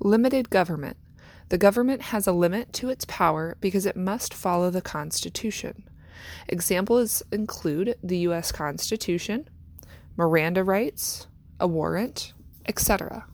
Limited government. The government has a limit to its power because it must follow the Constitution. Examples include the U.S. Constitution, Miranda rights, a warrant, etc.